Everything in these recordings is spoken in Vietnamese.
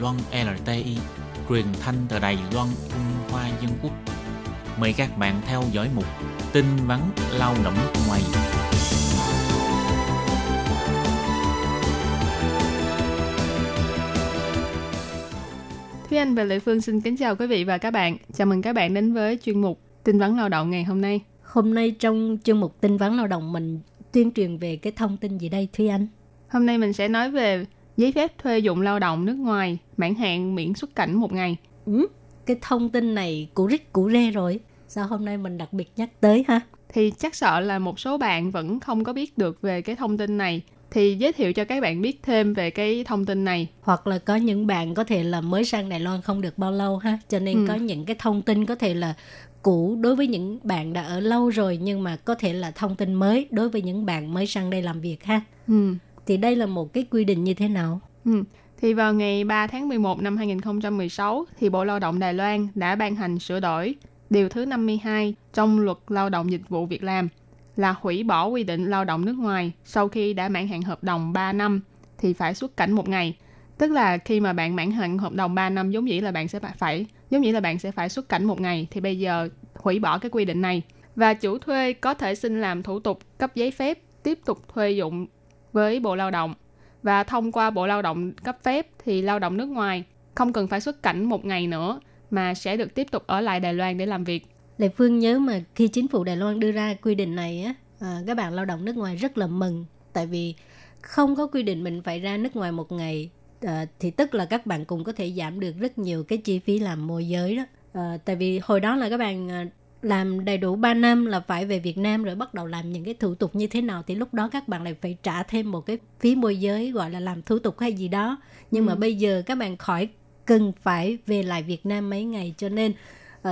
Loan LTI, truyền thanh từ Đài Loan, Trung Hoa Dân Quốc. Mời các bạn theo dõi mục tin vắn lao động ngoài. Thúy Anh và Lệ Phương xin kính chào quý vị và các bạn. Chào mừng các bạn đến với chuyên mục tin vắn lao động ngày hôm nay. Hôm nay trong chương mục tin vắn lao động mình tuyên truyền về cái thông tin gì đây Thúy Anh? Hôm nay mình sẽ nói về giấy phép thuê dụng lao động nước ngoài, mãn hạn miễn xuất cảnh một ngày. Ừ, cái thông tin này cũ rích cũ rê rồi. Sao hôm nay mình đặc biệt nhắc tới ha? Thì chắc sợ là một số bạn vẫn không có biết được về cái thông tin này. Thì giới thiệu cho các bạn biết thêm về cái thông tin này. Hoặc là có những bạn có thể là mới sang Đài Loan không được bao lâu ha. Cho nên ừ. có những cái thông tin có thể là cũ đối với những bạn đã ở lâu rồi nhưng mà có thể là thông tin mới đối với những bạn mới sang đây làm việc ha. Ừ. Thì đây là một cái quy định như thế nào? Ừ. Thì vào ngày 3 tháng 11 năm 2016 thì Bộ Lao động Đài Loan đã ban hành sửa đổi điều thứ 52 trong luật lao động dịch vụ việc làm là hủy bỏ quy định lao động nước ngoài sau khi đã mãn hạn hợp đồng 3 năm thì phải xuất cảnh một ngày. Tức là khi mà bạn mãn hạn hợp đồng 3 năm, giống dĩ là bạn sẽ phải giống như là bạn sẽ phải xuất cảnh một ngày thì bây giờ hủy bỏ cái quy định này và chủ thuê có thể xin làm thủ tục cấp giấy phép tiếp tục thuê dụng với Bộ Lao động và thông qua Bộ Lao động cấp phép thì lao động nước ngoài không cần phải xuất cảnh một ngày nữa mà sẽ được tiếp tục ở lại Đài Loan để làm việc. Lệ Phương nhớ mà khi chính phủ Đài Loan đưa ra quy định này á, à, các bạn lao động nước ngoài rất là mừng tại vì không có quy định mình phải ra nước ngoài một ngày à, thì tức là các bạn cũng có thể giảm được rất nhiều cái chi phí làm môi giới đó. À, tại vì hồi đó là các bạn à, làm đầy đủ 3 năm là phải về Việt Nam rồi bắt đầu làm những cái thủ tục như thế nào thì lúc đó các bạn lại phải trả thêm một cái phí môi giới gọi là làm thủ tục hay gì đó. Nhưng ừ. mà bây giờ các bạn khỏi cần phải về lại Việt Nam mấy ngày cho nên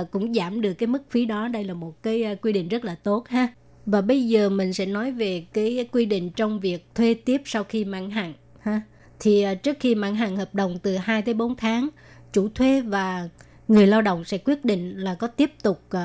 uh, cũng giảm được cái mức phí đó. Đây là một cái uh, quy định rất là tốt ha. Và bây giờ mình sẽ nói về cái quy định trong việc thuê tiếp sau khi mãn hạn ha. Thì uh, trước khi mãn hạn hợp đồng từ 2 tới 4 tháng chủ thuê và người lao động sẽ quyết định là có tiếp tục uh,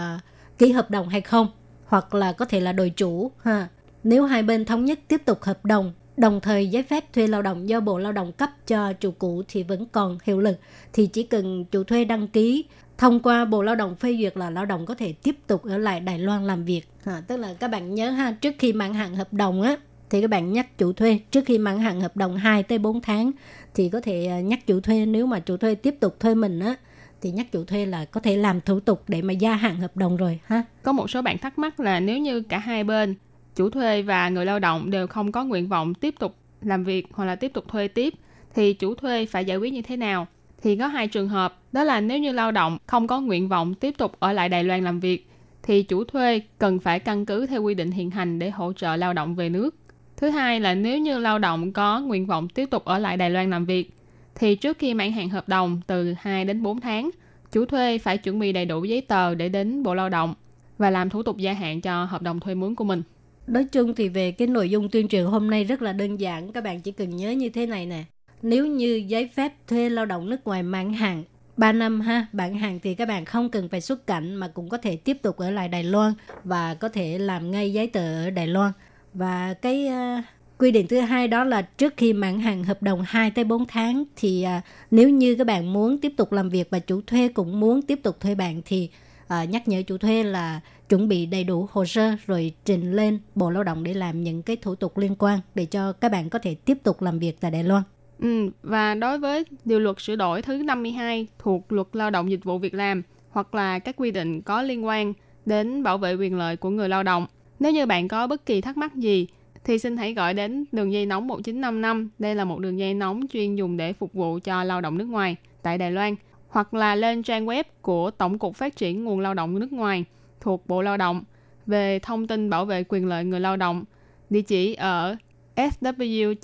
ký hợp đồng hay không hoặc là có thể là đổi chủ ha. Nếu hai bên thống nhất tiếp tục hợp đồng đồng thời giấy phép thuê lao động do Bộ Lao động cấp cho chủ cũ thì vẫn còn hiệu lực thì chỉ cần chủ thuê đăng ký. Thông qua Bộ Lao động phê duyệt là lao động có thể tiếp tục ở lại Đài Loan làm việc. À, tức là các bạn nhớ ha, trước khi mãn hạn hợp đồng á thì các bạn nhắc chủ thuê. Trước khi mãn hạn hợp đồng 2 tới 4 tháng thì có thể à, nhắc chủ thuê nếu mà chủ thuê tiếp tục thuê mình á thì nhắc chủ thuê là có thể làm thủ tục để mà gia hạn hợp đồng rồi ha. Có một số bạn thắc mắc là nếu như cả hai bên chủ thuê và người lao động đều không có nguyện vọng tiếp tục làm việc hoặc là tiếp tục thuê tiếp thì chủ thuê phải giải quyết như thế nào? Thì có hai trường hợp, đó là nếu như lao động không có nguyện vọng tiếp tục ở lại Đài Loan làm việc thì chủ thuê cần phải căn cứ theo quy định hiện hành để hỗ trợ lao động về nước. Thứ hai là nếu như lao động có nguyện vọng tiếp tục ở lại Đài Loan làm việc thì trước khi mãn hạn hợp đồng từ 2 đến 4 tháng, chủ thuê phải chuẩn bị đầy đủ giấy tờ để đến Bộ Lao động và làm thủ tục gia hạn cho hợp đồng thuê mướn của mình. Nói chung thì về cái nội dung tuyên truyền hôm nay rất là đơn giản, các bạn chỉ cần nhớ như thế này nè. Nếu như giấy phép thuê lao động nước ngoài mãn hạn 3 năm ha, bạn hàng thì các bạn không cần phải xuất cảnh mà cũng có thể tiếp tục ở lại Đài Loan và có thể làm ngay giấy tờ ở Đài Loan. Và cái à, quy định thứ hai đó là trước khi mãn hạn hợp đồng 2 tới 4 tháng thì à, nếu như các bạn muốn tiếp tục làm việc và chủ thuê cũng muốn tiếp tục thuê bạn thì à, nhắc nhở chủ thuê là chuẩn bị đầy đủ hồ sơ rồi trình lên Bộ Lao động để làm những cái thủ tục liên quan để cho các bạn có thể tiếp tục làm việc tại Đài Loan. Ừ, và đối với điều luật sửa đổi thứ 52 thuộc luật lao động dịch vụ việc làm hoặc là các quy định có liên quan đến bảo vệ quyền lợi của người lao động. Nếu như bạn có bất kỳ thắc mắc gì thì xin hãy gọi đến đường dây nóng 1955. Đây là một đường dây nóng chuyên dùng để phục vụ cho lao động nước ngoài tại Đài Loan, hoặc là lên trang web của Tổng cục Phát triển nguồn lao động nước ngoài thuộc Bộ Lao động về thông tin bảo vệ quyền lợi người lao động. Địa chỉ ở sw.wda.gov.tw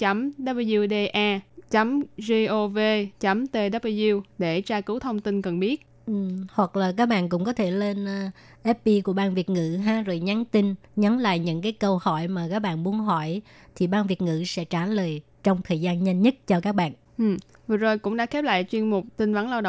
để tra cứu thông tin cần biết. Ừ, hoặc là các bạn cũng có thể lên ờ, uh, FB của ban Việt ngữ ha rồi nhắn tin, nhắn lại những cái câu hỏi mà các bạn muốn hỏi thì ban Việt ngữ sẽ trả lời trong thời gian nhanh nhất cho các bạn. Ừ. Vừa rồi cũng đã khép lại chuyên mục tin vắn lao động